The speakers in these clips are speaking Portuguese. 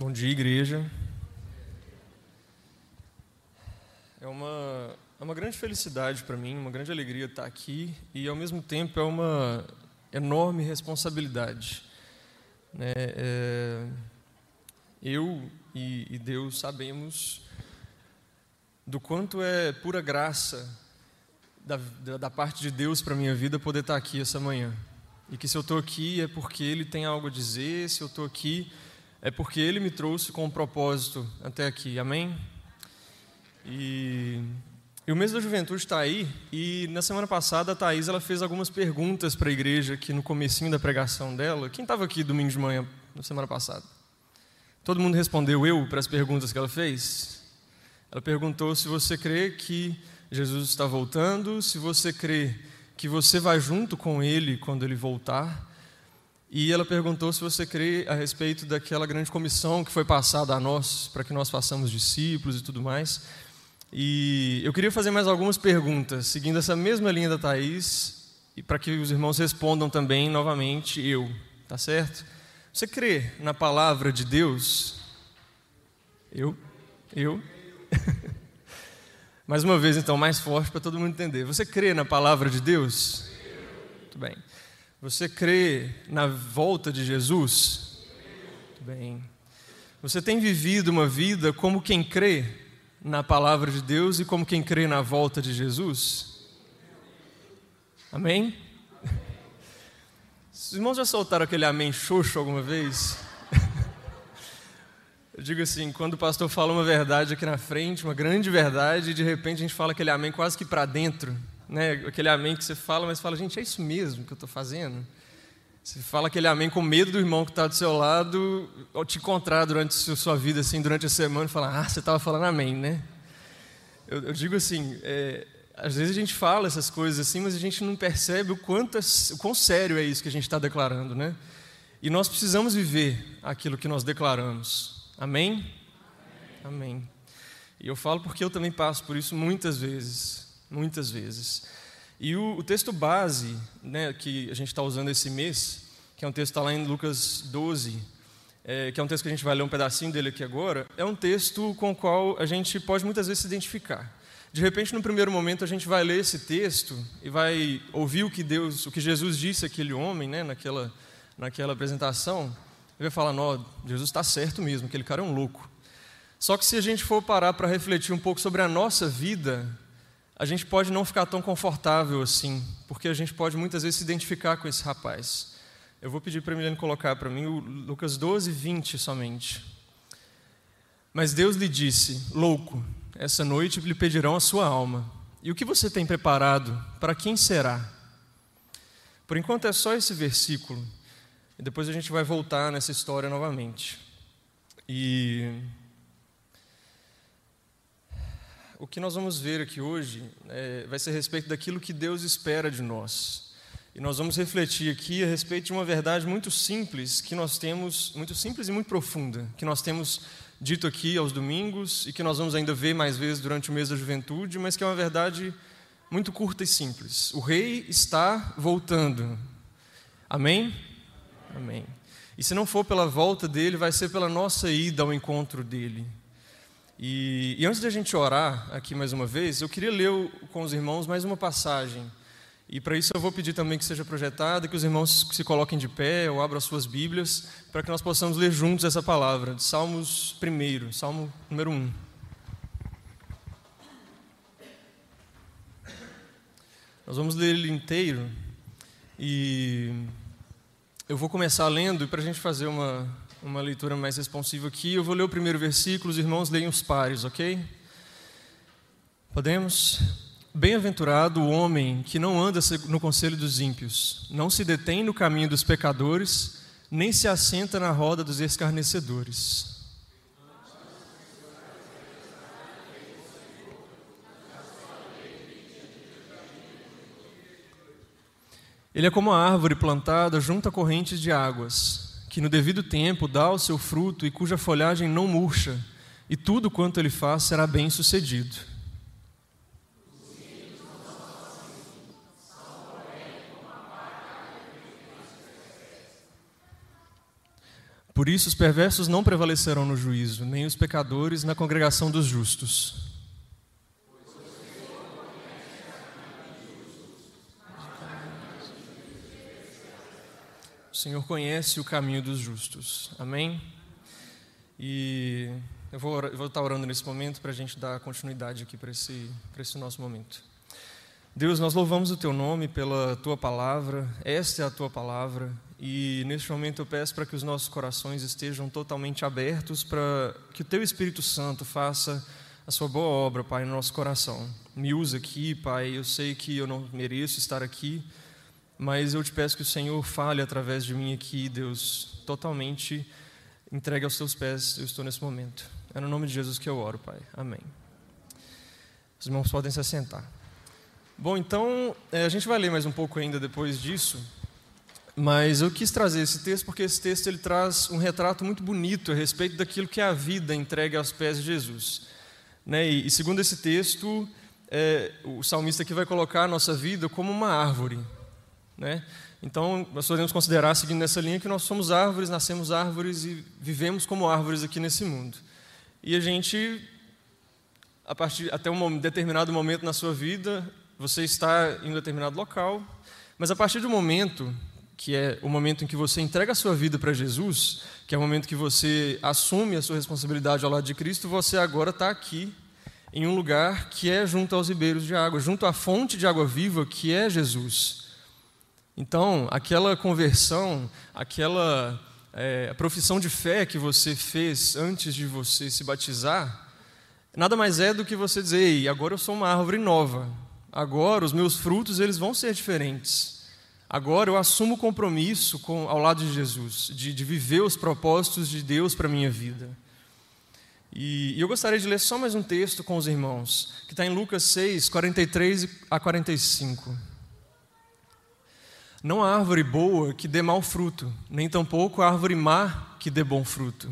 Bom dia, igreja. É uma, é uma grande felicidade para mim, uma grande alegria estar aqui e, ao mesmo tempo, é uma enorme responsabilidade. Né? É, eu e, e Deus sabemos do quanto é pura graça da, da, parte de Deus para minha vida poder estar aqui essa manhã. E que se eu estou aqui é porque Ele tem algo a dizer, se eu estou aqui é porque Ele me trouxe com um propósito até aqui, amém? E, e o mês da juventude está aí, e na semana passada a Thaís ela fez algumas perguntas para a igreja aqui no comecinho da pregação dela. Quem estava aqui domingo de manhã, na semana passada? Todo mundo respondeu eu para as perguntas que ela fez? Ela perguntou se você crê que Jesus está voltando, se você crê que você vai junto com Ele quando Ele voltar. E ela perguntou se você crê a respeito daquela grande comissão que foi passada a nós, para que nós façamos discípulos e tudo mais. E eu queria fazer mais algumas perguntas, seguindo essa mesma linha da Thaís, e para que os irmãos respondam também novamente eu, tá certo? Você crê na palavra de Deus? Eu? Eu? mais uma vez, então, mais forte para todo mundo entender. Você crê na palavra de Deus? Muito bem. Você crê na volta de Jesus? Muito bem. Você tem vivido uma vida como quem crê na palavra de Deus e como quem crê na volta de Jesus? Amém? Os irmãos já soltaram aquele amém xoxo alguma vez? Eu digo assim, quando o pastor fala uma verdade aqui na frente, uma grande verdade, e de repente a gente fala aquele amém quase que para dentro, né? Aquele amém que você fala, mas fala, gente, é isso mesmo que eu estou fazendo? Você fala aquele amém com medo do irmão que está do seu lado, ao te encontrar durante a sua vida, assim, durante a semana, e falar, ah, você estava falando amém, né? Eu, eu digo assim, é, às vezes a gente fala essas coisas assim, mas a gente não percebe o quanto, é, o quão sério é isso que a gente está declarando, né? E nós precisamos viver aquilo que nós declaramos. Amém? Amém? Amém. E eu falo porque eu também passo por isso muitas vezes, muitas vezes. E o, o texto base né, que a gente está usando esse mês, que é um texto que está lá em Lucas 12, é, que é um texto que a gente vai ler um pedacinho dele aqui agora, é um texto com o qual a gente pode muitas vezes se identificar. De repente, no primeiro momento, a gente vai ler esse texto e vai ouvir o que Deus, o que Jesus disse àquele homem, né, naquela, naquela apresentação, e vai falar: "Não, Jesus está certo mesmo, aquele cara é um louco". Só que se a gente for parar para refletir um pouco sobre a nossa vida, a gente pode não ficar tão confortável assim, porque a gente pode muitas vezes se identificar com esse rapaz. Eu vou pedir para a Milene colocar para mim o Lucas 12, 20 somente. Mas Deus lhe disse: Louco, essa noite lhe pedirão a sua alma. E o que você tem preparado? Para quem será? Por enquanto é só esse versículo. E depois a gente vai voltar nessa história novamente. E o que nós vamos ver aqui hoje é, vai ser a respeito daquilo que Deus espera de nós. E nós vamos refletir aqui a respeito de uma verdade muito simples que nós temos, muito simples e muito profunda, que nós temos dito aqui aos domingos e que nós vamos ainda ver mais vezes durante o mês da juventude, mas que é uma verdade muito curta e simples. O rei está voltando. Amém? Amém. E se não for pela volta dele, vai ser pela nossa ida ao encontro dele. E, e, antes de a gente orar aqui mais uma vez, eu queria ler com os irmãos mais uma passagem. E para isso eu vou pedir também que seja projetada, que os irmãos se coloquem de pé ou abram as suas Bíblias, para que nós possamos ler juntos essa palavra, de Salmos 1, Salmo número 1. Nós vamos ler ele inteiro e eu vou começar lendo, e para a gente fazer uma, uma leitura mais responsiva aqui. Eu vou ler o primeiro versículo, os irmãos leem os pares, ok? Podemos? Bem-aventurado o homem que não anda no conselho dos ímpios, não se detém no caminho dos pecadores, nem se assenta na roda dos escarnecedores. Ele é como a árvore plantada junto a correntes de águas que no devido tempo dá o seu fruto e cuja folhagem não murcha, e tudo quanto ele faz será bem sucedido. Por isso os perversos não prevalecerão no juízo, nem os pecadores na congregação dos justos. Senhor conhece o caminho dos justos. Amém? E eu vou, eu vou estar orando nesse momento para a gente dar continuidade aqui para esse, esse nosso momento. Deus, nós louvamos o Teu nome pela Tua palavra, esta é a Tua palavra, e neste momento eu peço para que os nossos corações estejam totalmente abertos para que o Teu Espírito Santo faça a Sua boa obra, Pai, no nosso coração. Me usa aqui, Pai, eu sei que eu não mereço estar aqui, mas eu te peço que o Senhor fale através de mim aqui, Deus, totalmente entregue aos Teus pés, eu estou nesse momento. É no nome de Jesus que eu oro, Pai. Amém. Os irmãos podem se assentar. Bom, então é, a gente vai ler mais um pouco ainda depois disso, mas eu quis trazer esse texto porque esse texto ele traz um retrato muito bonito a respeito daquilo que é a vida entregue aos pés de Jesus. Né? E segundo esse texto, é, o salmista aqui vai colocar a nossa vida como uma árvore. Né? Então, nós podemos considerar, seguindo nessa linha, que nós somos árvores, nascemos árvores e vivemos como árvores aqui nesse mundo. E a gente, a partir até um determinado momento na sua vida, você está em um determinado local, mas a partir do momento que é o momento em que você entrega a sua vida para Jesus, que é o momento que você assume a sua responsabilidade ao lado de Cristo, você agora está aqui em um lugar que é junto aos ribeiros de água, junto à fonte de água viva que é Jesus. Então, aquela conversão, aquela é, profissão de fé que você fez antes de você se batizar, nada mais é do que você dizer: Ei, agora eu sou uma árvore nova, Agora os meus frutos eles vão ser diferentes. Agora eu assumo o compromisso com, ao lado de Jesus, de, de viver os propósitos de Deus para a minha vida. E, e, eu gostaria de ler só mais um texto com os irmãos, que está em Lucas 6, 43 a 45. Não há árvore boa que dê mau fruto, nem tampouco árvore má que dê bom fruto.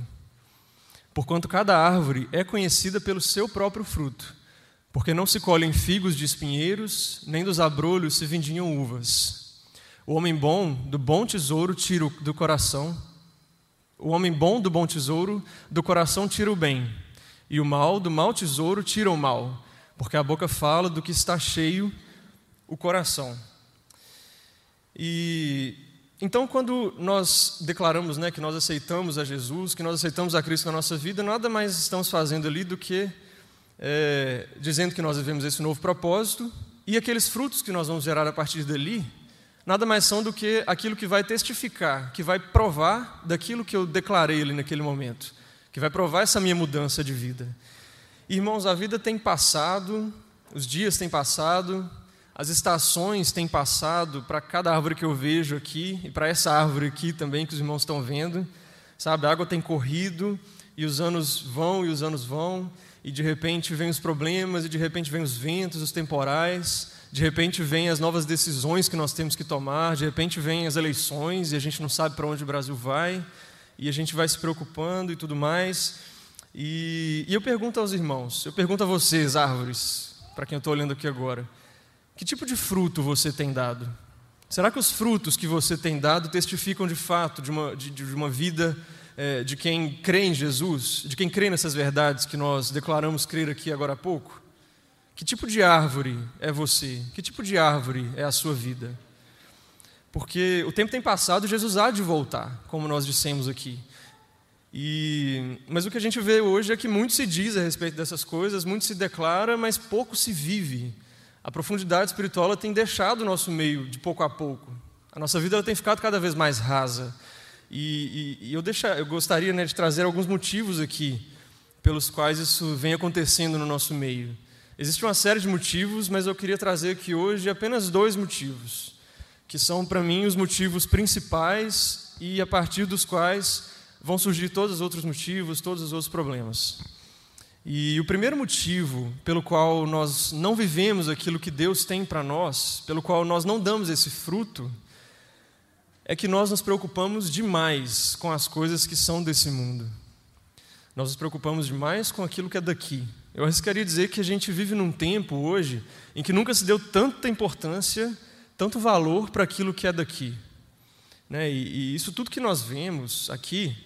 Porquanto cada árvore é conhecida pelo seu próprio fruto. Porque não se colhem figos de espinheiros, nem dos abrolhos se vendiam uvas. O homem bom do bom tesouro tira do coração. O homem bom do bom tesouro do coração tira o bem, e o mal do mau tesouro tira o mal, porque a boca fala do que está cheio o coração. E então, quando nós declaramos né, que nós aceitamos a Jesus, que nós aceitamos a Cristo na nossa vida, nada mais estamos fazendo ali do que é, dizendo que nós vivemos esse novo propósito, e aqueles frutos que nós vamos gerar a partir dali, nada mais são do que aquilo que vai testificar, que vai provar daquilo que eu declarei ali naquele momento, que vai provar essa minha mudança de vida. Irmãos, a vida tem passado, os dias têm passado, as estações têm passado para cada árvore que eu vejo aqui, e para essa árvore aqui também que os irmãos estão vendo, sabe? A água tem corrido, e os anos vão e os anos vão, e de repente vem os problemas, e de repente vem os ventos, os temporais, de repente vem as novas decisões que nós temos que tomar, de repente vem as eleições e a gente não sabe para onde o Brasil vai, e a gente vai se preocupando e tudo mais. E, e eu pergunto aos irmãos, eu pergunto a vocês, árvores, para quem eu estou olhando aqui agora, que tipo de fruto você tem dado? Será que os frutos que você tem dado testificam de fato de uma, de, de uma vida é, de quem crê em Jesus, de quem crê nessas verdades que nós declaramos crer aqui agora há pouco? Que tipo de árvore é você? Que tipo de árvore é a sua vida? Porque o tempo tem passado e Jesus há de voltar, como nós dissemos aqui. E, mas o que a gente vê hoje é que muito se diz a respeito dessas coisas, muito se declara, mas pouco se vive. A profundidade espiritual tem deixado o nosso meio de pouco a pouco. A nossa vida tem ficado cada vez mais rasa. E, e, e eu, eu gostaria né, de trazer alguns motivos aqui pelos quais isso vem acontecendo no nosso meio. Existe uma série de motivos, mas eu queria trazer aqui hoje apenas dois motivos, que são para mim os motivos principais e a partir dos quais vão surgir todos os outros motivos, todos os outros problemas. E o primeiro motivo pelo qual nós não vivemos aquilo que Deus tem para nós, pelo qual nós não damos esse fruto, é que nós nos preocupamos demais com as coisas que são desse mundo. Nós nos preocupamos demais com aquilo que é daqui. Eu arriscaria dizer que a gente vive num tempo hoje em que nunca se deu tanta importância, tanto valor para aquilo que é daqui. Né? E, e, isso tudo que nós vemos aqui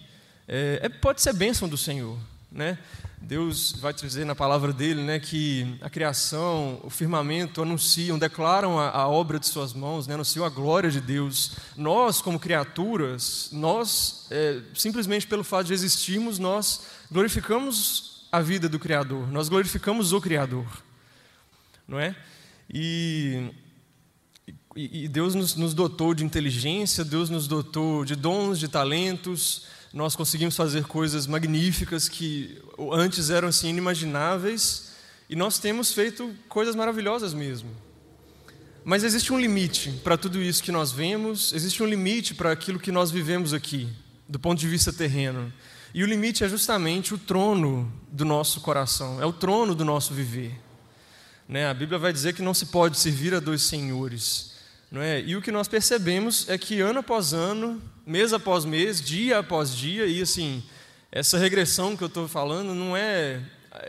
é, é, pode ser bênção do Senhor. Né? Deus vai dizer na palavra dele né, que a criação, o firmamento anunciam, declaram a, a obra de suas mãos, né, anunciam a glória de Deus. Nós, como criaturas, nós, é, simplesmente pelo fato de existirmos, nós glorificamos a vida do Criador, nós glorificamos o Criador. Não é? E e, Deus nos, nos, dotou de inteligência, Deus nos dotou de dons, de talentos. Nós conseguimos fazer coisas magníficas que antes eram assim inimagináveis, e nós temos feito coisas maravilhosas mesmo. Mas existe um limite para tudo isso que nós vemos, existe um limite para aquilo que nós vivemos aqui, do ponto de vista terreno. E o limite é justamente o trono do nosso coração, é o trono do nosso viver. Né? A Bíblia vai dizer que não se pode servir a dois senhores. Não é? E o que nós percebemos é que ano após ano, mês após mês, dia após dia, e assim, essa regressão que eu estou falando não é,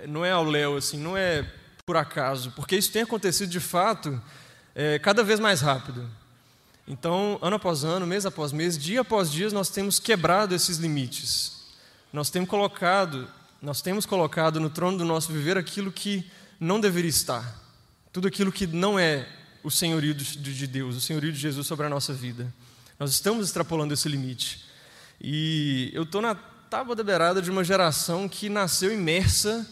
não é ao léu, assim, não é por acaso, porque isso tem acontecido de fato é, cada vez mais rápido. Então, ano após ano, mês após mês, dia após dia, nós temos quebrado esses limites. Nós temos colocado, nós temos colocado no trono do nosso viver aquilo que não deveria estar. Tudo aquilo que não é o senhorio de Deus, o senhorio de Jesus sobre a nossa vida. Nós estamos extrapolando esse limite. E eu estou na tábua da beirada de uma geração que nasceu imersa,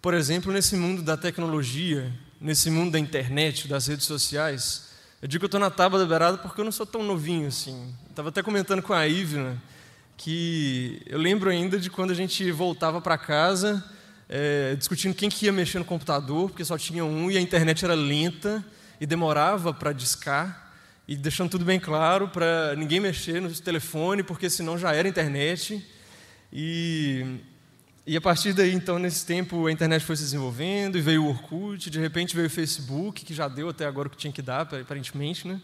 por exemplo, nesse mundo da tecnologia, nesse mundo da internet, das redes sociais. Eu digo que eu estou na tábua da beirada porque eu não sou tão novinho assim. Estava até comentando com a Ivna que eu lembro ainda de quando a gente voltava para casa é, discutindo quem que ia mexer no computador, porque só tinha um e a internet era lenta e demorava para discar, e deixando tudo bem claro para ninguém mexer no telefone, porque senão já era internet. E, e a partir daí, então, nesse tempo, a internet foi se desenvolvendo, e veio o Orkut, de repente veio o Facebook, que já deu até agora o que tinha que dar, aparentemente, né?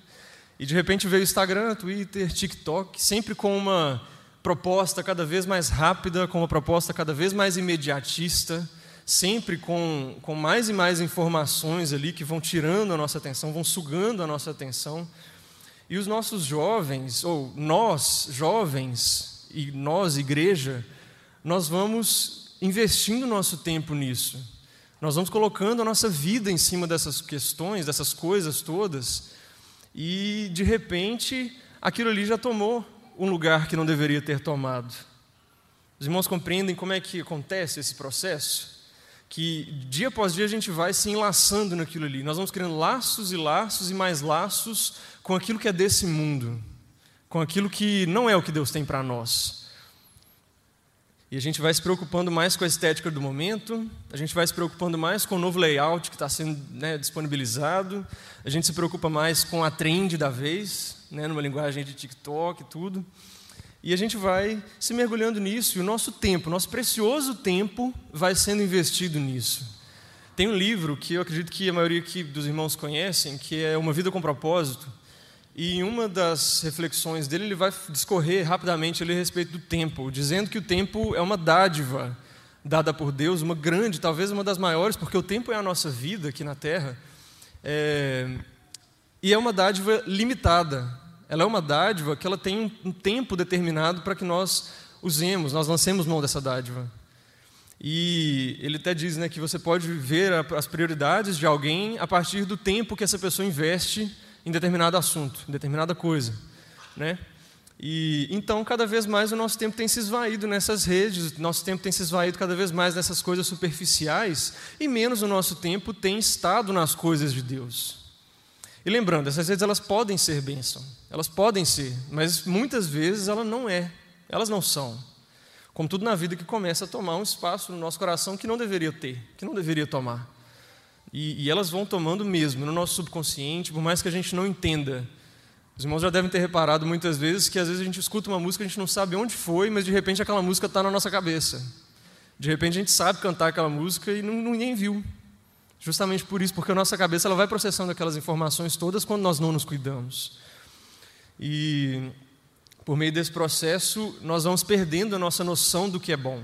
E de repente veio o Instagram, Twitter, TikTok, sempre com uma proposta cada vez mais rápida, com uma proposta cada vez mais imediatista, sempre com, com mais e mais informações ali que vão tirando a nossa atenção, vão sugando a nossa atenção. E os nossos jovens, ou nós, jovens, e nós, igreja, nós vamos investindo nosso tempo nisso. Nós vamos colocando a nossa vida em cima dessas questões, dessas coisas todas, e de repente aquilo ali já tomou um lugar que não deveria ter tomado. Os irmãos compreendem como é que acontece esse processo? Que dia após dia a gente vai se enlaçando naquilo ali. Nós vamos criando laços e laços e mais laços com aquilo que é desse mundo, com aquilo que não é o que Deus tem para nós. E a gente vai se preocupando mais com a estética do momento, a gente vai se preocupando mais com o novo layout que está sendo né, disponibilizado, a gente se preocupa mais com a trend da vez, né, numa linguagem de TikTok e tudo. E a gente vai se mergulhando nisso, e o nosso tempo, nosso precioso tempo, vai sendo investido nisso. Tem um livro que eu acredito que a maioria aqui dos irmãos conhecem, que é Uma Vida com Propósito. E em uma das reflexões dele, ele vai discorrer rapidamente ali a respeito do tempo, dizendo que o tempo é uma dádiva dada por Deus, uma grande, talvez uma das maiores, porque o tempo é a nossa vida aqui na Terra. É, e é uma dádiva limitada. Ela é uma dádiva que ela tem um tempo determinado para que nós usemos, nós lancemos mão dessa dádiva. E ele até diz né, que você pode ver as prioridades de alguém a partir do tempo que essa pessoa investe em determinado assunto, em determinada coisa. Né? E então, cada vez mais o nosso tempo tem se esvaído nessas redes, nosso tempo tem se esvaído cada vez mais nessas coisas superficiais, e menos o nosso tempo tem estado nas coisas de Deus. E lembrando, essas redes elas podem ser bênção, elas podem ser, mas muitas vezes ela não é, elas não são. Como tudo na vida que começa a tomar um espaço no nosso coração que não deveria ter, que não deveria tomar. E, e elas vão tomando mesmo no nosso subconsciente, por mais que a gente não entenda. Os irmãos já devem ter reparado muitas vezes que às vezes a gente escuta uma música, a gente não sabe onde foi, mas de repente aquela música está na nossa cabeça. De repente a gente sabe cantar aquela música e não, ninguém viu. Justamente por isso, porque a nossa cabeça ela vai processando aquelas informações todas quando nós não nos cuidamos. E por meio desse processo, nós vamos perdendo a nossa noção do que é bom.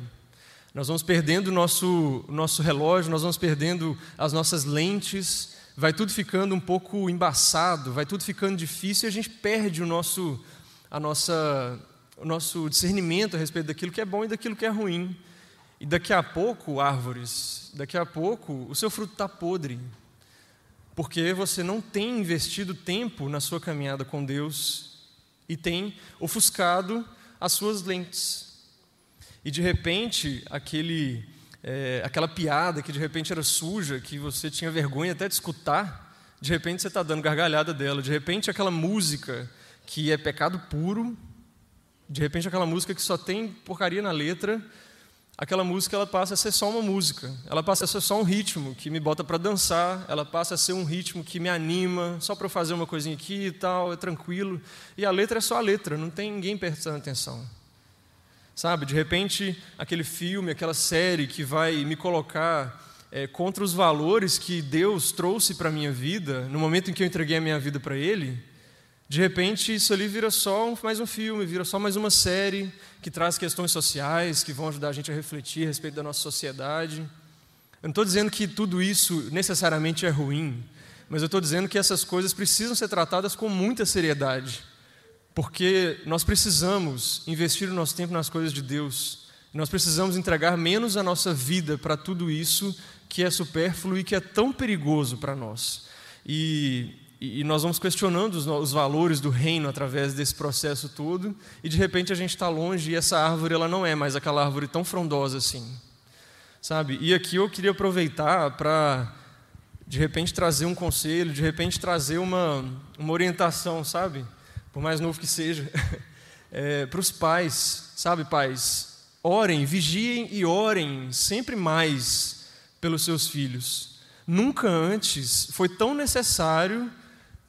Nós vamos perdendo o nosso, nosso relógio, nós vamos perdendo as nossas lentes, vai tudo ficando um pouco embaçado, vai tudo ficando difícil e a gente perde o nosso, a nossa o nosso discernimento a respeito daquilo que é bom e daquilo que é ruim. E daqui a pouco, árvores, daqui a pouco o seu fruto está podre, porque você não tem investido tempo na sua caminhada com Deus e tem ofuscado as suas lentes. E de repente, aquele, é, aquela piada que de repente era suja, que você tinha vergonha até de escutar, de repente você está dando gargalhada dela. De repente, aquela música que é pecado puro, de repente, aquela música que só tem porcaria na letra, aquela música ela passa a ser só uma música, ela passa a ser só um ritmo que me bota para dançar, ela passa a ser um ritmo que me anima, só para eu fazer uma coisinha aqui e tal, é tranquilo. E a letra é só a letra, não tem ninguém prestando atenção. Sabe, de repente, aquele filme, aquela série que vai me colocar é, contra os valores que Deus trouxe para a minha vida, no momento em que eu entreguei a minha vida para Ele, de repente, isso ali vira só mais um filme, vira só mais uma série que traz questões sociais que vão ajudar a gente a refletir a respeito da nossa sociedade. Eu não estou dizendo que tudo isso necessariamente é ruim, mas eu estou dizendo que essas coisas precisam ser tratadas com muita seriedade, porque nós precisamos investir o nosso tempo nas coisas de Deus, nós precisamos entregar menos a nossa vida para tudo isso que é supérfluo e que é tão perigoso para nós. E e, nós vamos questionando os, os, valores do reino através desse processo todo, e de repente a gente está longe e essa árvore ela não é mais aquela árvore tão frondosa assim. Sabe? E aqui eu queria aproveitar para, de repente, trazer um conselho, de repente trazer uma, uma orientação, sabe? Por mais novo que seja, é, para os pais, sabe, pais? Orem, vigiem e orem sempre mais pelos seus filhos. Nunca antes foi tão necessário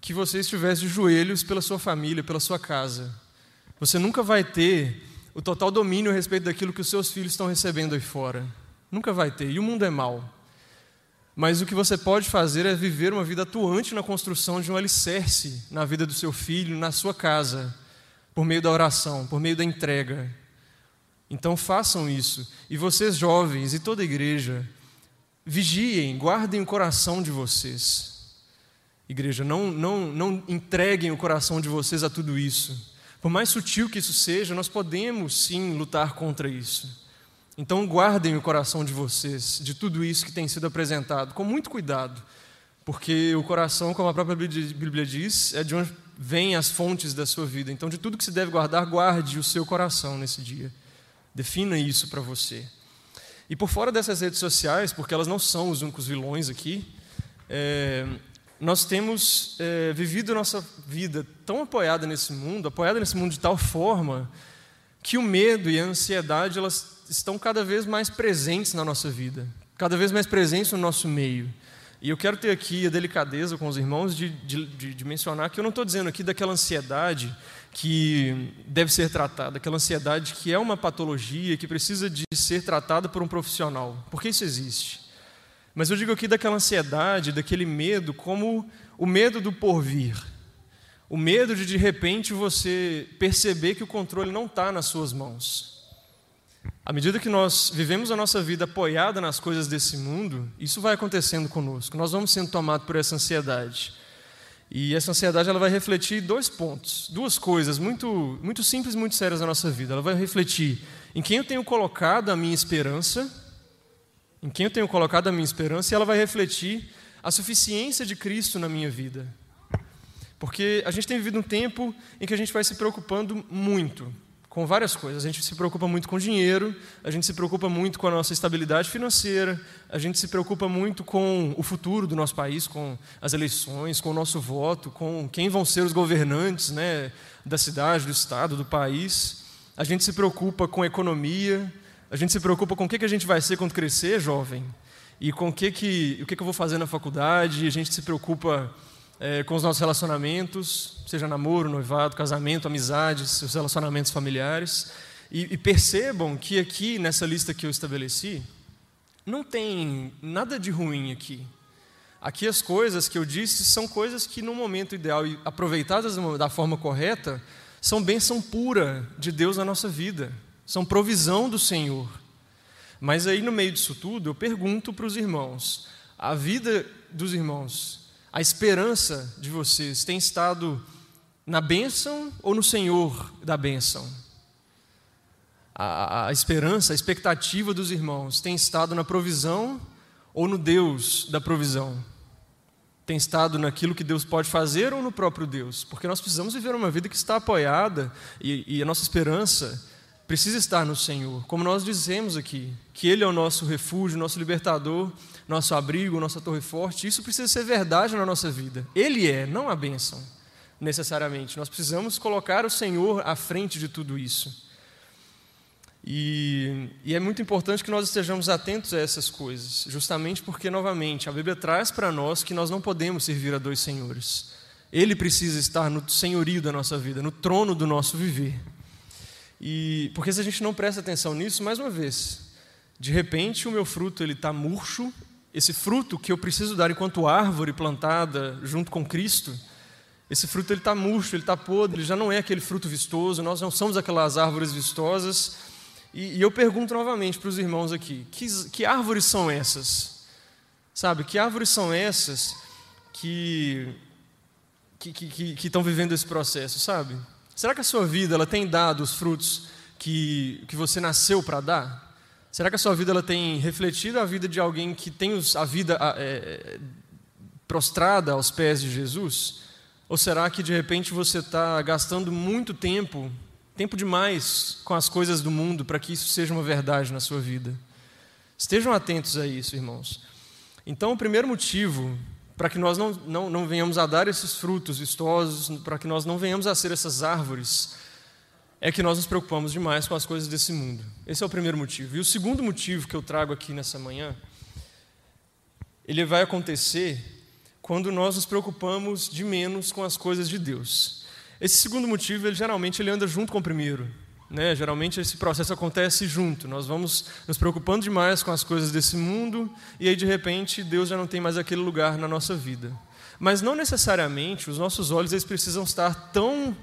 que você estivesse de joelhos pela sua família, pela sua casa. Você nunca vai ter o total domínio a respeito daquilo que os seus filhos estão recebendo aí fora. Nunca vai ter. E o mundo é mau. Mas o que você pode fazer é viver uma vida atuante na construção de um alicerce na vida do seu filho, na sua casa, por meio da oração, por meio da entrega. Então façam isso. E vocês jovens e toda a igreja, vigiem, guardem o coração de vocês. Igreja, não, não, não entreguem o coração de vocês a tudo isso. Por mais sutil que isso seja, nós podemos sim lutar contra isso. Então, guardem o coração de vocês de tudo isso que tem sido apresentado, com muito cuidado, porque o coração, como a própria Bíblia diz, é de onde vêm as fontes da sua vida. Então, de tudo que se deve guardar, guarde o seu coração nesse dia. Defina isso para você. E por fora dessas redes sociais, porque elas não são os únicos vilões aqui, é, nós temos é, vivido nossa vida tão apoiada nesse mundo, apoiada nesse mundo de tal forma, que o medo e a ansiedade elas estão cada vez mais presentes na nossa vida, cada vez mais presentes no nosso meio. E eu quero ter aqui a delicadeza com os irmãos de, de, de mencionar que eu não estou dizendo aqui daquela ansiedade que deve ser tratada, aquela ansiedade que é uma patologia que precisa de ser tratada por um profissional, porque isso existe. Mas eu digo aqui daquela ansiedade, daquele medo, como o medo do porvir. O medo de de repente você perceber que o controle não está nas suas mãos. À medida que nós vivemos a nossa vida apoiada nas coisas desse mundo, isso vai acontecendo conosco. Nós vamos sendo tomados por essa ansiedade. E essa ansiedade ela vai refletir dois pontos, duas coisas muito, muito simples, muito sérias na nossa vida. Ela vai refletir em quem eu tenho colocado a minha esperança em quem eu tenho colocado a minha esperança, e ela vai refletir a suficiência de Cristo na minha vida. Porque a gente tem vivido um tempo em que a gente vai se preocupando muito com várias coisas. A gente se preocupa muito com dinheiro, a gente se preocupa muito com a nossa estabilidade financeira, a gente se preocupa muito com o futuro do nosso país, com as eleições, com o nosso voto, com quem vão ser os governantes né, da cidade, do estado, do país. A gente se preocupa com a economia, a gente se preocupa com o que, que a gente vai ser quando crescer, jovem, e com o que, que, o que, que eu vou fazer na faculdade. A gente se preocupa é, com os nossos relacionamentos, seja namoro, noivado, casamento, amizades, seus relacionamentos familiares. E, e percebam que aqui, nessa lista que eu estabeleci, não tem nada de ruim aqui. Aqui as coisas que eu disse são coisas que, no momento ideal e aproveitadas da forma correta, são bênção pura de Deus na nossa vida são provisão do Senhor. Mas aí, no meio disso tudo, eu pergunto para os irmãos: a vida dos irmãos, a esperança de vocês tem estado na bênção ou no Senhor da bênção? a, a esperança, a expectativa dos irmãos tem estado na provisão ou no Deus da provisão? Tem estado naquilo que Deus pode fazer ou no próprio Deus? Porque nós precisamos viver uma vida que está apoiada e, e a nossa esperança precisa estar no Senhor. Como nós dizemos aqui, que Ele é o nosso refúgio, nosso libertador, nosso abrigo, nossa torre forte. Isso precisa ser verdade na nossa vida. Ele é, não a bênção, necessariamente. Nós precisamos colocar o Senhor à frente de tudo isso. E, e, é muito importante que nós estejamos atentos a essas coisas, justamente porque, novamente, a Bíblia traz para nós que nós não podemos servir a dois senhores. Ele precisa estar no senhorio da nossa vida, no trono do nosso viver. E porque se a gente não presta atenção nisso, mais uma vez, de repente o meu fruto ele está murcho, esse fruto que eu preciso dar enquanto árvore plantada junto com Cristo, esse fruto ele está murcho, ele está podre, ele já não é aquele fruto vistoso. Nós não somos aquelas árvores vistosas e, e eu pergunto novamente para os irmãos aqui: que, que árvores são essas? Sabe, que árvores são essas que que, estão vivendo esse processo, sabe? Será que a sua vida ela tem dado os frutos que, que você nasceu para dar? Será que a sua vida ela tem refletido a vida de alguém que tem os, a vida é, prostrada aos pés de Jesus? Ou será que de repente você está gastando muito tempo tempo demais com as coisas do mundo para que isso seja uma verdade na sua vida. Estejam atentos a isso, irmãos. Então, o primeiro motivo para que nós não, não, não venhamos a dar esses frutos vistosos, para que nós não venhamos a ser essas árvores, é que nós nos preocupamos demais com as coisas desse mundo. Esse é o primeiro motivo. E o segundo motivo que eu trago aqui nessa manhã, ele vai acontecer quando nós nos preocupamos de menos com as coisas de Deus. Esse segundo motivo, ele geralmente ele anda junto com o primeiro. Né? Geralmente esse processo acontece junto. Nós vamos nos preocupando demais com as coisas desse mundo e aí de repente Deus já não tem mais aquele lugar na nossa vida. Mas não necessariamente os nossos olhos eles precisam estar tão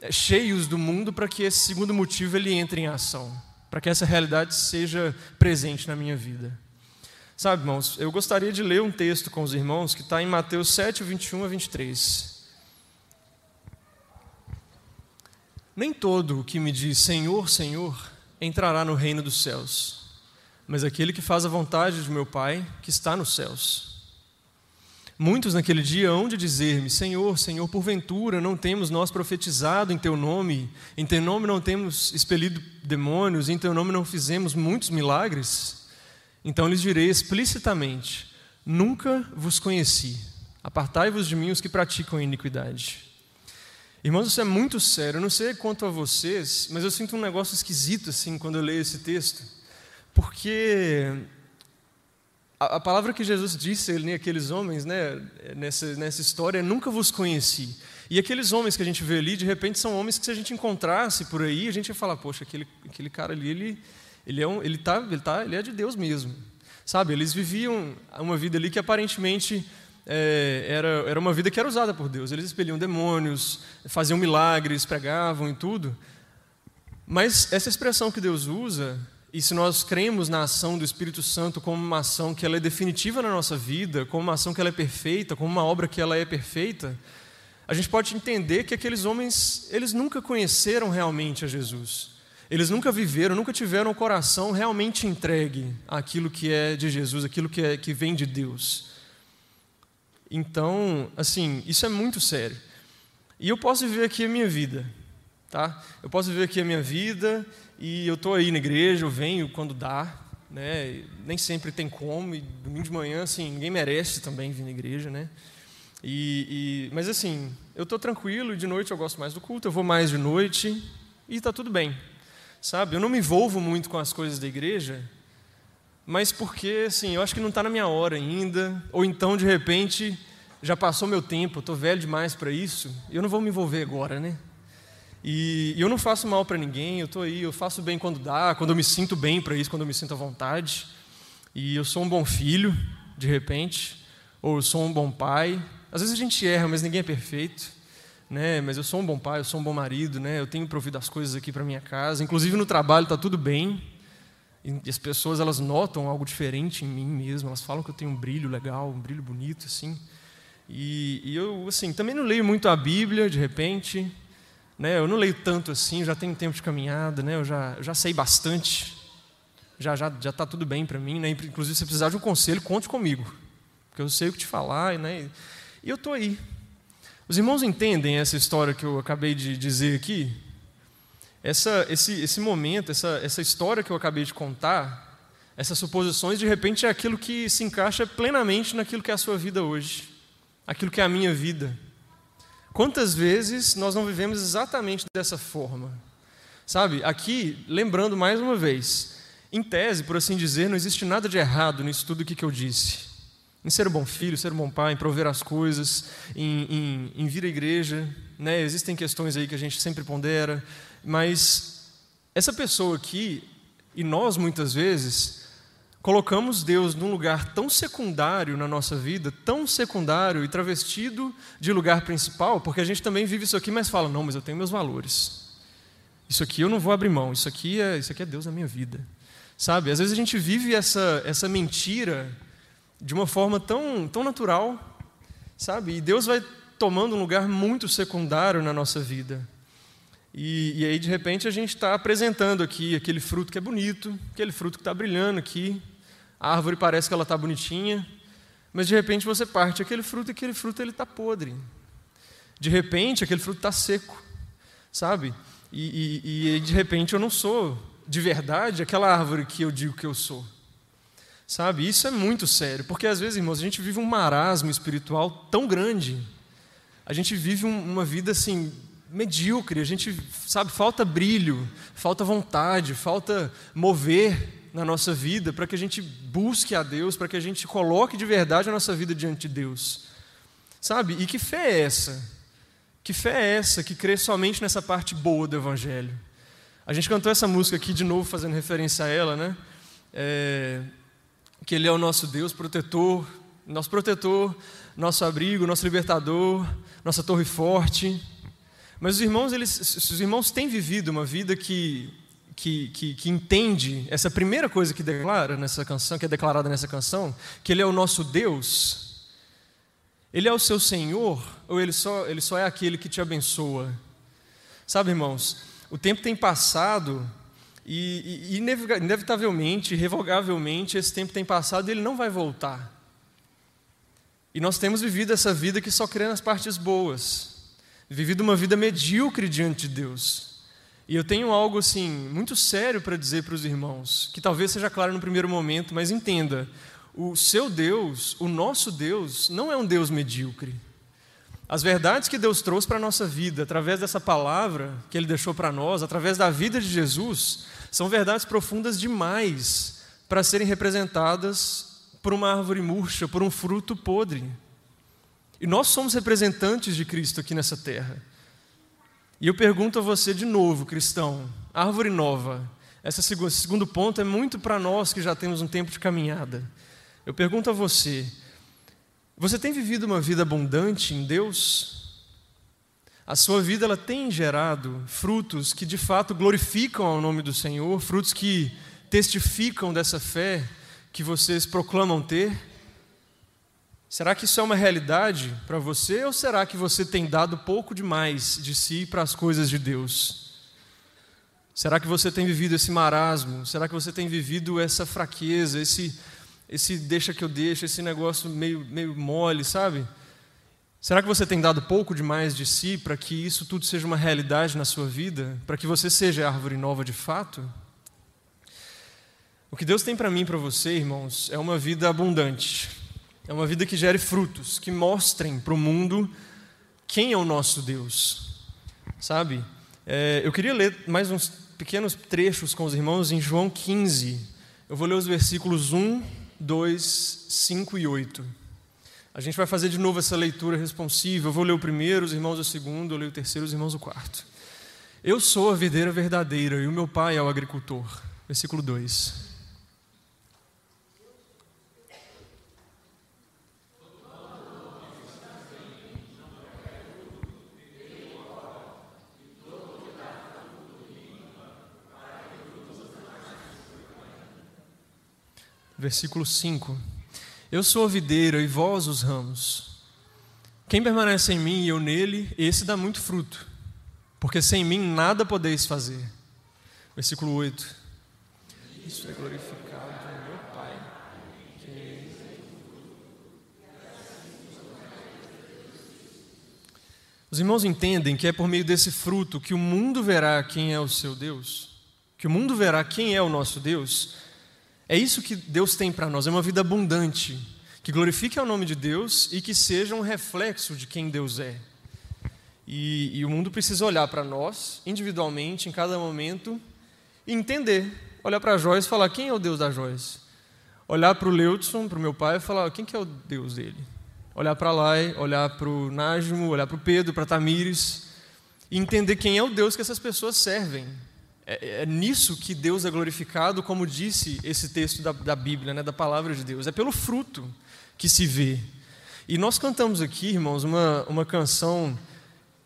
eh, cheios do mundo para que esse segundo motivo ele entre em ação, para que essa realidade seja presente na minha vida. Sabe, irmãos, eu gostaria de ler um texto com os irmãos que está em Mateus 7, 21 a 23. Nem todo o que me diz Senhor, Senhor entrará no reino dos céus, mas aquele que faz a vontade de meu Pai que está nos céus. Muitos naquele dia hão de dizer-me: Senhor, Senhor, porventura não temos nós profetizado em teu nome, em teu nome não temos expelido demônios, em teu nome não fizemos muitos milagres? Então lhes direi explicitamente: Nunca vos conheci. Apartai-vos de mim os que praticam iniquidade. Irmãos, isso é muito sério. Eu não sei quanto a vocês, mas eu sinto um negócio esquisito assim quando eu leio esse texto, porque a, a palavra que Jesus disse ali aqueles homens, né, nessa, nessa história, é nunca vos conheci. E aqueles homens que a gente vê ali, de repente, são homens que se a gente encontrasse por aí, a gente ia falar, poxa, aquele, aquele cara ali, ele, ele, é um, ele, tá, ele, tá, ele é de Deus mesmo. Sabe, eles viviam uma vida ali que aparentemente é, era, era uma vida que era usada por Deus. Eles expeliam demônios, faziam milagres, pregavam e tudo. Mas essa expressão que Deus usa, e se nós cremos na ação do Espírito Santo como uma ação que ela é definitiva na nossa vida, como uma ação que ela é perfeita, como uma obra que ela é perfeita, a gente pode entender que aqueles homens, eles nunca conheceram realmente a Jesus. Eles nunca viveram, nunca tiveram o coração realmente entregue àquilo que é de Jesus, aquilo que, é, que vem de Deus. Então, assim, isso é muito sério. E eu posso viver aqui a minha vida, tá? Eu posso viver aqui a minha vida e eu estou aí na igreja, eu venho quando dá, né? Nem sempre tem como, e domingo de manhã, assim, ninguém merece também vir na igreja, né? E, e mas assim, eu estou tranquilo, de noite eu gosto mais do culto, eu vou mais de noite e está tudo bem, sabe? Eu não me envolvo muito com as coisas da igreja, mas porque, assim, eu acho que não está na minha hora ainda, ou então, de repente, já passou meu tempo, estou velho demais para isso, eu não vou me envolver agora, né? E, eu não faço mal para ninguém, eu estou aí, eu faço bem quando dá, quando eu me sinto bem para isso, quando eu me sinto à vontade. E eu sou um bom filho, de repente, ou eu sou um bom pai. Às vezes a gente erra, mas ninguém é perfeito. Né? Mas eu sou um bom pai, eu sou um bom marido, né? Eu tenho provido as coisas aqui para minha casa. Inclusive no trabalho está tudo bem, e as pessoas elas notam algo diferente em mim mesmo, elas falam que eu tenho um brilho legal, um brilho bonito assim. E, e eu assim também não leio muito a Bíblia de repente, Né? Eu não leio tanto assim, já tenho tempo de caminhada, né? eu já, já sei bastante. Já já já está tudo bem para mim. Né? Inclusive, se precisar de um conselho, conte comigo. Porque eu sei o que te falar. Né? E eu estou aí. Os irmãos entendem essa história que eu acabei de dizer aqui? Essa, esse, esse momento, essa, essa história que eu acabei de contar, essas suposições, de repente é aquilo que se encaixa plenamente naquilo que é a sua vida hoje, aquilo que é a minha vida. Quantas vezes nós não vivemos exatamente dessa forma? Sabe, aqui, lembrando mais uma vez, em tese, por assim dizer, não existe nada de errado nisso tudo que eu disse em ser um bom filho, ser um bom pai, em prover as coisas, em, em, em vir à igreja. Né? Existem questões aí que a gente sempre pondera, mas essa pessoa aqui, e nós muitas vezes, colocamos Deus num lugar tão secundário na nossa vida, tão secundário e travestido de lugar principal, porque a gente também vive isso aqui, mas fala: não, mas eu tenho meus valores. Isso aqui eu não vou abrir mão, isso aqui é, isso aqui é Deus na minha vida. Sabe? Às vezes a gente vive essa, essa mentira de uma forma tão, tão natural, sabe? E Deus vai tomando um lugar muito secundário na nossa vida. E, e aí, de repente, a gente está apresentando aqui aquele fruto que é bonito, aquele fruto que está brilhando aqui. A árvore parece que ela está bonitinha, mas de repente você parte aquele fruto e aquele fruto ele está podre. De repente, aquele fruto está seco, sabe? E, e, e de repente eu não sou de verdade aquela árvore que eu digo que eu sou. Sabe, isso é muito sério, porque às vezes, irmãos, a gente vive um marasmo espiritual tão grande. A gente vive uma vida assim medíocre, a gente, sabe, falta brilho, falta vontade, falta mover na nossa vida para que a gente busque a Deus, para que a gente coloque de verdade a nossa vida diante de Deus. Sabe? E que fé é essa? Que fé é essa que crê somente nessa parte boa do evangelho? A gente cantou essa música aqui de novo fazendo referência a ela, né? É, que Ele é o nosso Deus protetor, nosso protetor, nosso abrigo, nosso libertador, nossa torre forte. Mas os irmãos, eles, os irmãos têm vivido uma vida que, que, que, que, entende essa primeira coisa que declara nessa canção, que é declarada nessa canção, que Ele é o nosso Deus. Ele é o seu Senhor ou Ele só, ele só é aquele que te abençoa? Sabe, irmãos, o tempo tem passado e, e inevitavelmente, irrevogavelmente, esse tempo tem passado e ele não vai voltar. E nós temos vivido essa vida que só crê nas partes boas, vivido uma vida medíocre diante de Deus. E eu tenho algo assim muito sério para dizer para os irmãos, que talvez seja claro no primeiro momento, mas entenda: o seu Deus, o nosso Deus, não é um Deus medíocre. As verdades que Deus trouxe para a nossa vida, através dessa palavra que Ele deixou para nós, através da vida de Jesus, são verdades profundas demais para serem representadas por uma árvore murcha, por um fruto podre. E nós somos representantes de Cristo aqui nessa terra. E eu pergunto a você de novo, cristão, árvore nova. Esse segundo ponto é muito para nós que já temos um tempo de caminhada. Eu pergunto a você: você tem vivido uma vida abundante em Deus? a sua vida ela tem gerado frutos que de fato glorificam ao nome do Senhor, frutos que testificam dessa fé que vocês proclamam ter? Será que isso é uma realidade para você ou será que você tem dado pouco demais de si para as coisas de Deus? Será que você tem vivido esse marasmo? Será que você tem vivido essa fraqueza, esse esse deixa que eu deixo, esse negócio meio meio mole, sabe? Será que você tem dado pouco demais de si para que isso tudo seja uma realidade na sua vida? Para que você seja árvore nova de fato? O que Deus tem para mim e para você, irmãos, é uma vida abundante. É uma vida que gere frutos, que mostrem para o mundo quem é o nosso Deus. Sabe? É, eu queria ler mais uns pequenos trechos com os irmãos em João 15. Eu vou ler os versículos 1, 2, 5 e 8. A gente vai fazer de novo essa leitura responsiva. Eu vou ler o primeiro, os irmãos o segundo, eu leio o terceiro, os irmãos o quarto. Eu sou a videira verdadeira e o meu pai é o agricultor. Versículo 2. Versículo 5. Eu sou a videira e vós os ramos. Quem permanece em mim e eu nele, esse dá muito fruto, porque sem mim nada podeis fazer. Versículo 8. Isso é glorificado meu Pai. Os irmãos entendem que é por meio desse fruto que o mundo verá quem é o seu Deus, que o mundo verá quem é o nosso Deus. É isso que Deus tem para nós, é uma vida abundante, que glorifique o nome de Deus e que seja um reflexo de quem Deus é. E, e o mundo precisa olhar para nós, individualmente, em cada momento, e entender. Olhar para a Joyce e falar: quem é o Deus da Joyce? Olhar para o Leudson, para o meu pai, e falar: quem que é o Deus dele? Olhar para Lai, olhar para o Nájimo, olhar para o Pedro, para Tamires, e entender quem é o Deus que essas pessoas servem. É, é, nisso que Deus é glorificado, como disse esse texto da, da Bíblia, né, da palavra de Deus. É pelo fruto que se vê. E nós cantamos aqui, irmãos, uma, uma canção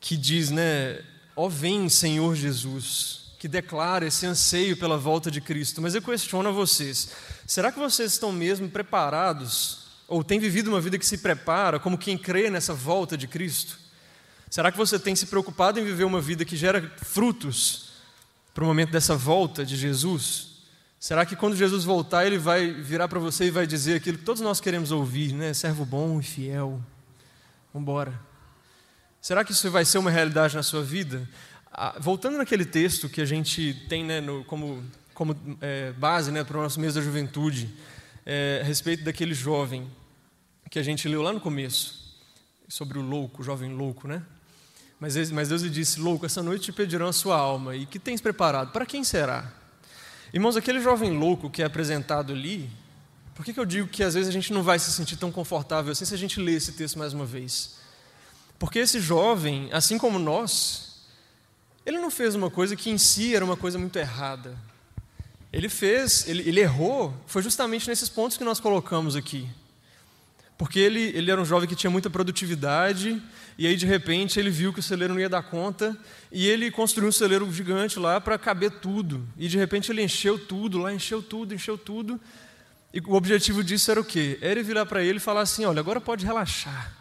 que diz, né, ó oh, vem Senhor Jesus, que declara esse anseio pela volta de Cristo. Mas eu questiono a vocês: será que vocês estão mesmo preparados, ou têm vivido uma vida que se prepara, como quem crê nessa volta de Cristo? Será que você tem se preocupado em viver uma vida que gera frutos para o momento dessa volta de Jesus? Será que quando Jesus voltar, ele vai virar para você e vai dizer aquilo que todos nós queremos ouvir, né? Servo bom e fiel. Embora. Será que isso vai ser uma realidade na sua vida? Ah, voltando naquele texto que a gente tem né, no, como, como é, base né, para o nosso mês da juventude, é, a respeito daquele jovem que a gente leu lá no começo, sobre o louco, o jovem louco, né? Mas, mas Deus lhe disse: Louco, essa noite te pedirão a sua alma, e que tens preparado? Para quem será? Irmãos, aquele jovem louco que é apresentado ali, por que, que eu digo que às vezes a gente não vai se sentir tão confortável assim se a gente ler esse texto mais uma vez? Porque esse jovem, assim como nós, ele não fez uma coisa que em si era uma coisa muito errada. Ele fez, ele, ele errou, foi justamente nesses pontos que nós colocamos aqui. Porque ele, ele era um jovem que tinha muita produtividade, e aí de repente ele viu que o celeiro não ia dar conta, e ele construiu um celeiro gigante lá para caber tudo. E de repente ele encheu tudo lá, encheu tudo, encheu tudo. E o objetivo disso era o quê? Era ele virar para ele e falar assim: olha, agora pode relaxar.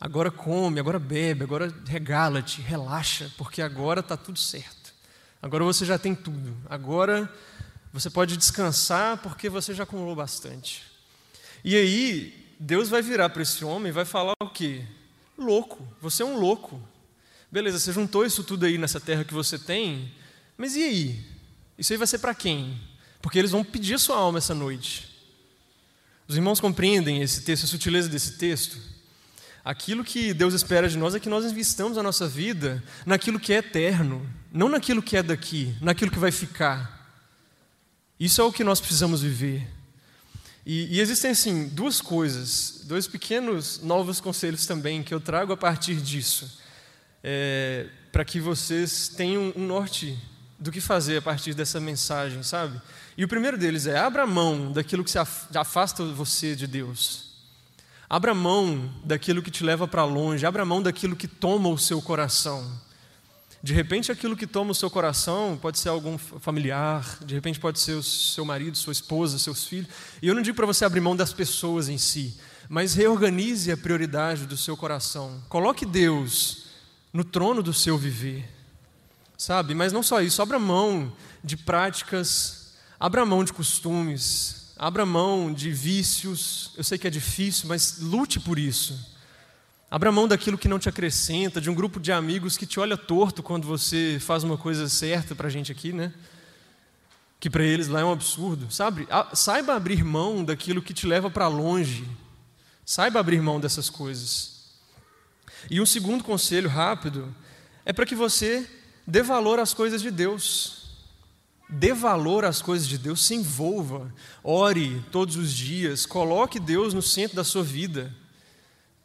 Agora come, agora bebe, agora regala-te, relaxa, porque agora está tudo certo. Agora você já tem tudo. Agora você pode descansar porque você já acumulou bastante. E aí, Deus vai virar para esse homem e vai falar o quê? Louco, você é um louco. Beleza, você juntou isso tudo aí nessa terra que você tem, mas e aí? Isso aí vai ser para quem? Porque eles vão pedir a sua alma essa noite. Os irmãos compreendem esse texto, a sutileza desse texto? Aquilo que Deus espera de nós é que nós investamos a nossa vida naquilo que é eterno, não naquilo que é daqui, naquilo que vai ficar. Isso é o que nós precisamos viver. E, e existem, assim, duas coisas, dois pequenos novos conselhos também que eu trago a partir disso, é, para que vocês tenham um norte do que fazer a partir dessa mensagem, sabe? E o primeiro deles é: abra mão daquilo que afasta você de Deus. Abra mão daquilo que te leva para longe, abra mão daquilo que toma o seu coração. De repente, aquilo que toma o seu coração pode ser algum familiar, de repente, pode ser o seu marido, sua esposa, seus filhos. E eu não digo para você abrir mão das pessoas em si, mas reorganize a prioridade do seu coração. Coloque Deus no trono do seu viver, sabe? Mas não só isso, abra mão de práticas, abra mão de costumes, Abra mão de vícios, eu sei que é difícil, mas lute por isso. Abra mão daquilo que não te acrescenta, de um grupo de amigos que te olha torto quando você faz uma coisa certa para a gente aqui, né? Que para eles lá é um absurdo, sabe? Saiba abrir mão daquilo que te leva para longe. Saiba abrir mão dessas coisas. E um segundo conselho rápido é para que você dê valor às coisas de Deus. Dê valor às coisas de Deus, se envolva, ore todos os dias, coloque Deus no centro da sua vida.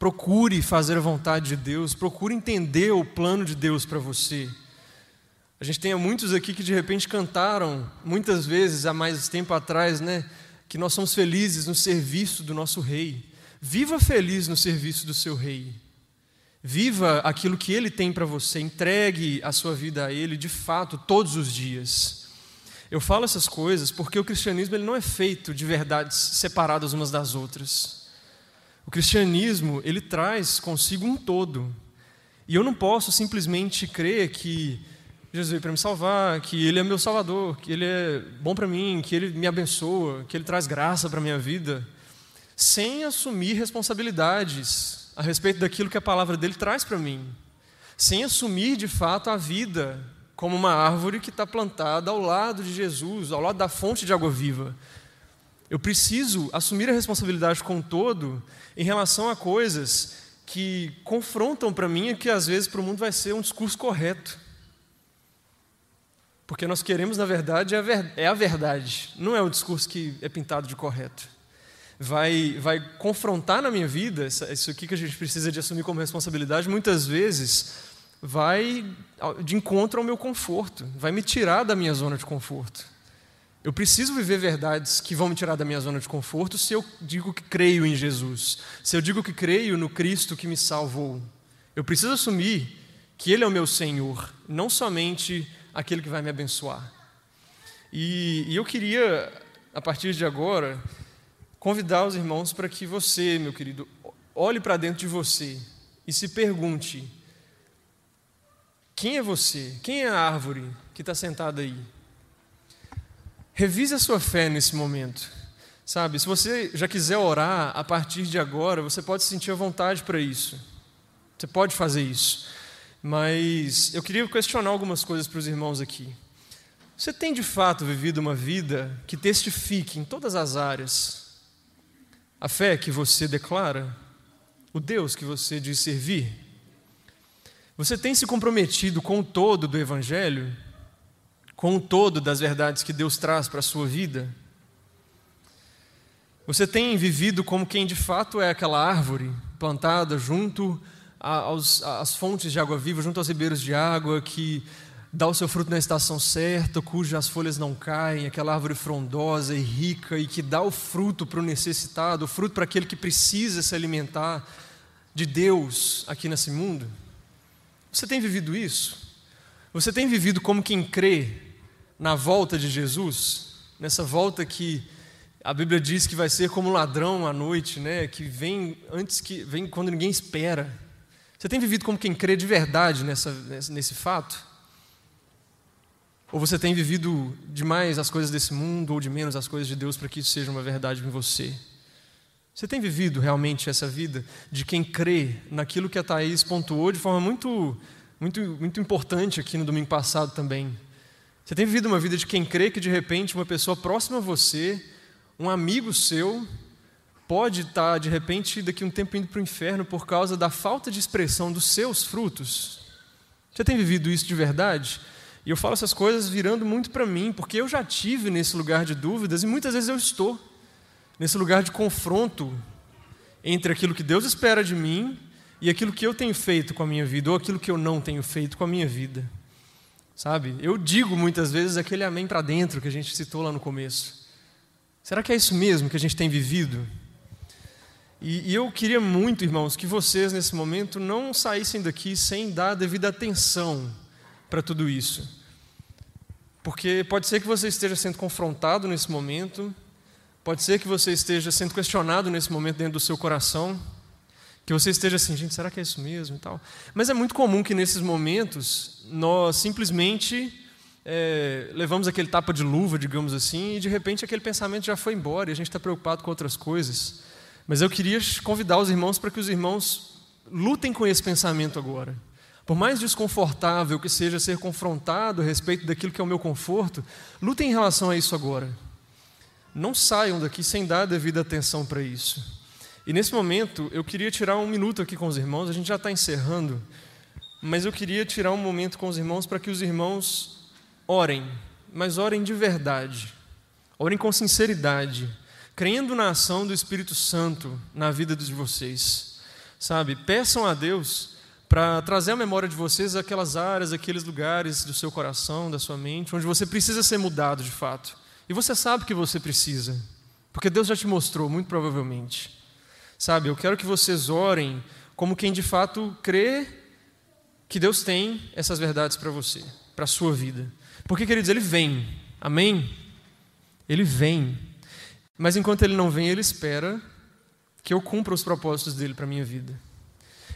Procure fazer a vontade de Deus, procure entender o plano de Deus para você. A gente tem muitos aqui que de repente cantaram, muitas vezes há mais tempo atrás, né, que nós somos felizes no serviço do nosso rei. Viva feliz no serviço do seu rei. Viva aquilo que ele tem para você, entregue a sua vida a ele de fato todos os dias. Eu falo essas coisas porque o cristianismo ele não é feito de verdades separadas umas das outras. O cristianismo ele traz consigo um todo. E eu não posso simplesmente crer que Jesus veio para me salvar, que Ele é meu Salvador, que Ele é bom para mim, que Ele me abençoa, que Ele traz graça para minha vida, sem assumir responsabilidades a respeito daquilo que a palavra dele traz para mim, sem assumir de fato a vida como uma árvore que está plantada ao lado de Jesus, ao lado da fonte de água viva. Eu preciso assumir a responsabilidade com todo em relação a coisas que confrontam para mim e que às vezes para o mundo vai ser um discurso correto. Porque nós queremos, na verdade, é a verdade, não é o discurso que é pintado de correto. Vai, vai confrontar na minha vida, isso aqui que a gente precisa de assumir como responsabilidade, muitas vezes vai de encontro ao meu conforto, vai me tirar da minha zona de conforto. Eu preciso viver verdades que vão me tirar da minha zona de conforto se eu digo que creio em Jesus, se eu digo que creio no Cristo que me salvou. Eu preciso assumir que Ele é o meu Senhor, não somente aquele que vai me abençoar. E, e eu queria, a partir de agora, convidar os irmãos para que você, meu querido, olhe para dentro de você e se pergunte: quem é você? Quem é a árvore que está sentada aí? Revise a sua fé nesse momento. Sabe, se você já quiser orar a partir de agora, você pode sentir a vontade para isso. Você pode fazer isso. Mas eu queria questionar algumas coisas para os irmãos aqui. Você tem de fato vivido uma vida que testifique em todas as áreas a fé que você declara, o Deus que você diz servir? Você tem se comprometido com o todo do Evangelho? Com o todo das verdades que Deus traz para a sua vida? Você tem vivido como quem de fato é aquela árvore plantada junto às fontes de água viva, junto aos ribeiros de água, que dá o seu fruto na estação certa, cujas folhas não caem, aquela árvore frondosa e rica e que dá o fruto para o necessitado, o fruto para aquele que precisa se alimentar de Deus aqui nesse mundo? Você tem vivido isso? Você tem vivido como quem crê na volta de Jesus, nessa volta que a Bíblia diz que vai ser como um ladrão à noite, né? Que vem antes que vem quando ninguém espera. Você tem vivido como quem crê de verdade nessa, nesse fato? Ou você tem vivido demais as coisas desse mundo ou de menos as coisas de Deus para que isso seja uma verdade em você? Você tem vivido realmente essa vida de quem crê naquilo que a Thaís pontuou de forma muito, muito, muito importante aqui no domingo passado também? Você tem vivido uma vida de quem crê que de repente uma pessoa próxima a você, um amigo seu, pode estar de repente daqui um tempo indo para o inferno por causa da falta de expressão dos seus frutos? Você tem vivido isso de verdade? E eu falo essas coisas virando muito para mim, porque eu já tive nesse lugar de dúvidas e muitas vezes eu estou nesse lugar de confronto entre aquilo que Deus espera de mim e aquilo que eu tenho feito com a minha vida ou aquilo que eu não tenho feito com a minha vida. Sabe? Eu digo muitas vezes aquele amém para dentro que a gente citou lá no começo. Será que é isso mesmo que a gente tem vivido? E, e eu queria muito, irmãos, que vocês nesse momento não saíssem daqui sem dar a devida atenção para tudo isso. Porque pode ser que você esteja sendo confrontado nesse momento, pode ser que você esteja sendo questionado nesse momento dentro do seu coração, que você esteja assim, gente, será que é isso mesmo e tal. Mas é muito comum que nesses momentos nós simplesmente é, levamos aquele tapa de luva, digamos assim, e de repente aquele pensamento já foi embora e a gente está preocupado com outras coisas. Mas eu queria convidar os irmãos para que os irmãos lutem com esse pensamento agora. Por mais desconfortável que seja ser confrontado a respeito daquilo que é o meu conforto, lutem em relação a isso agora. Não saiam daqui sem dar a devida atenção para isso. E nesse momento, eu queria tirar um minuto aqui com os irmãos, a gente já está encerrando, mas eu queria tirar um momento com os irmãos para que os irmãos orem, mas orem de verdade, orem com sinceridade, crendo na ação do Espírito Santo na vida de vocês, sabe? Peçam a Deus para trazer à memória de vocês aquelas áreas, aqueles lugares do seu coração, da sua mente, onde você precisa ser mudado de fato. E você sabe que você precisa, porque Deus já te mostrou, muito provavelmente. Sabe, eu quero que vocês orem como quem de fato crê que Deus tem essas verdades para você, para a sua vida. Porque, queridos, Ele vem, amém? Ele vem. Mas enquanto Ele não vem, Ele espera que eu cumpra os propósitos dele para a minha vida.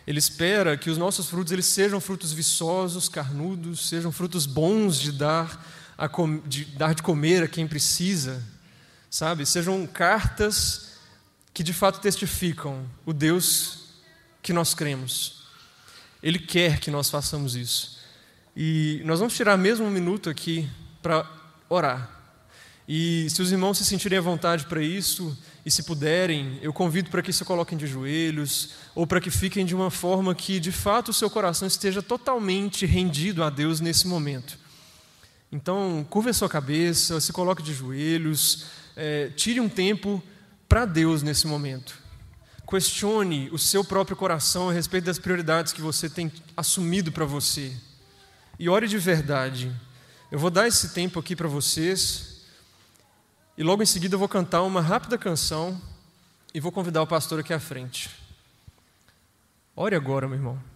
Ele espera que os nossos frutos eles sejam frutos viçosos, carnudos, sejam frutos bons de dar, a de dar de comer a quem precisa, sabe? Sejam cartas que de fato testificam o Deus que nós cremos. Ele quer que nós façamos isso. E nós vamos tirar mesmo um minuto aqui para orar. E se os irmãos se sentirem à vontade para isso, e se puderem, eu convido para que se coloquem de joelhos, ou para que fiquem de uma forma que de fato o seu coração esteja totalmente rendido a Deus nesse momento. Então, curva a sua cabeça, se coloque de joelhos, é, tire um tempo para Deus nesse momento. Questione o seu próprio coração a respeito das prioridades que você tem assumido para você. E ore de verdade. Eu vou dar esse tempo aqui para vocês. E logo em seguida eu vou cantar uma rápida canção e vou convidar o pastor aqui à frente. Ore agora, meu irmão.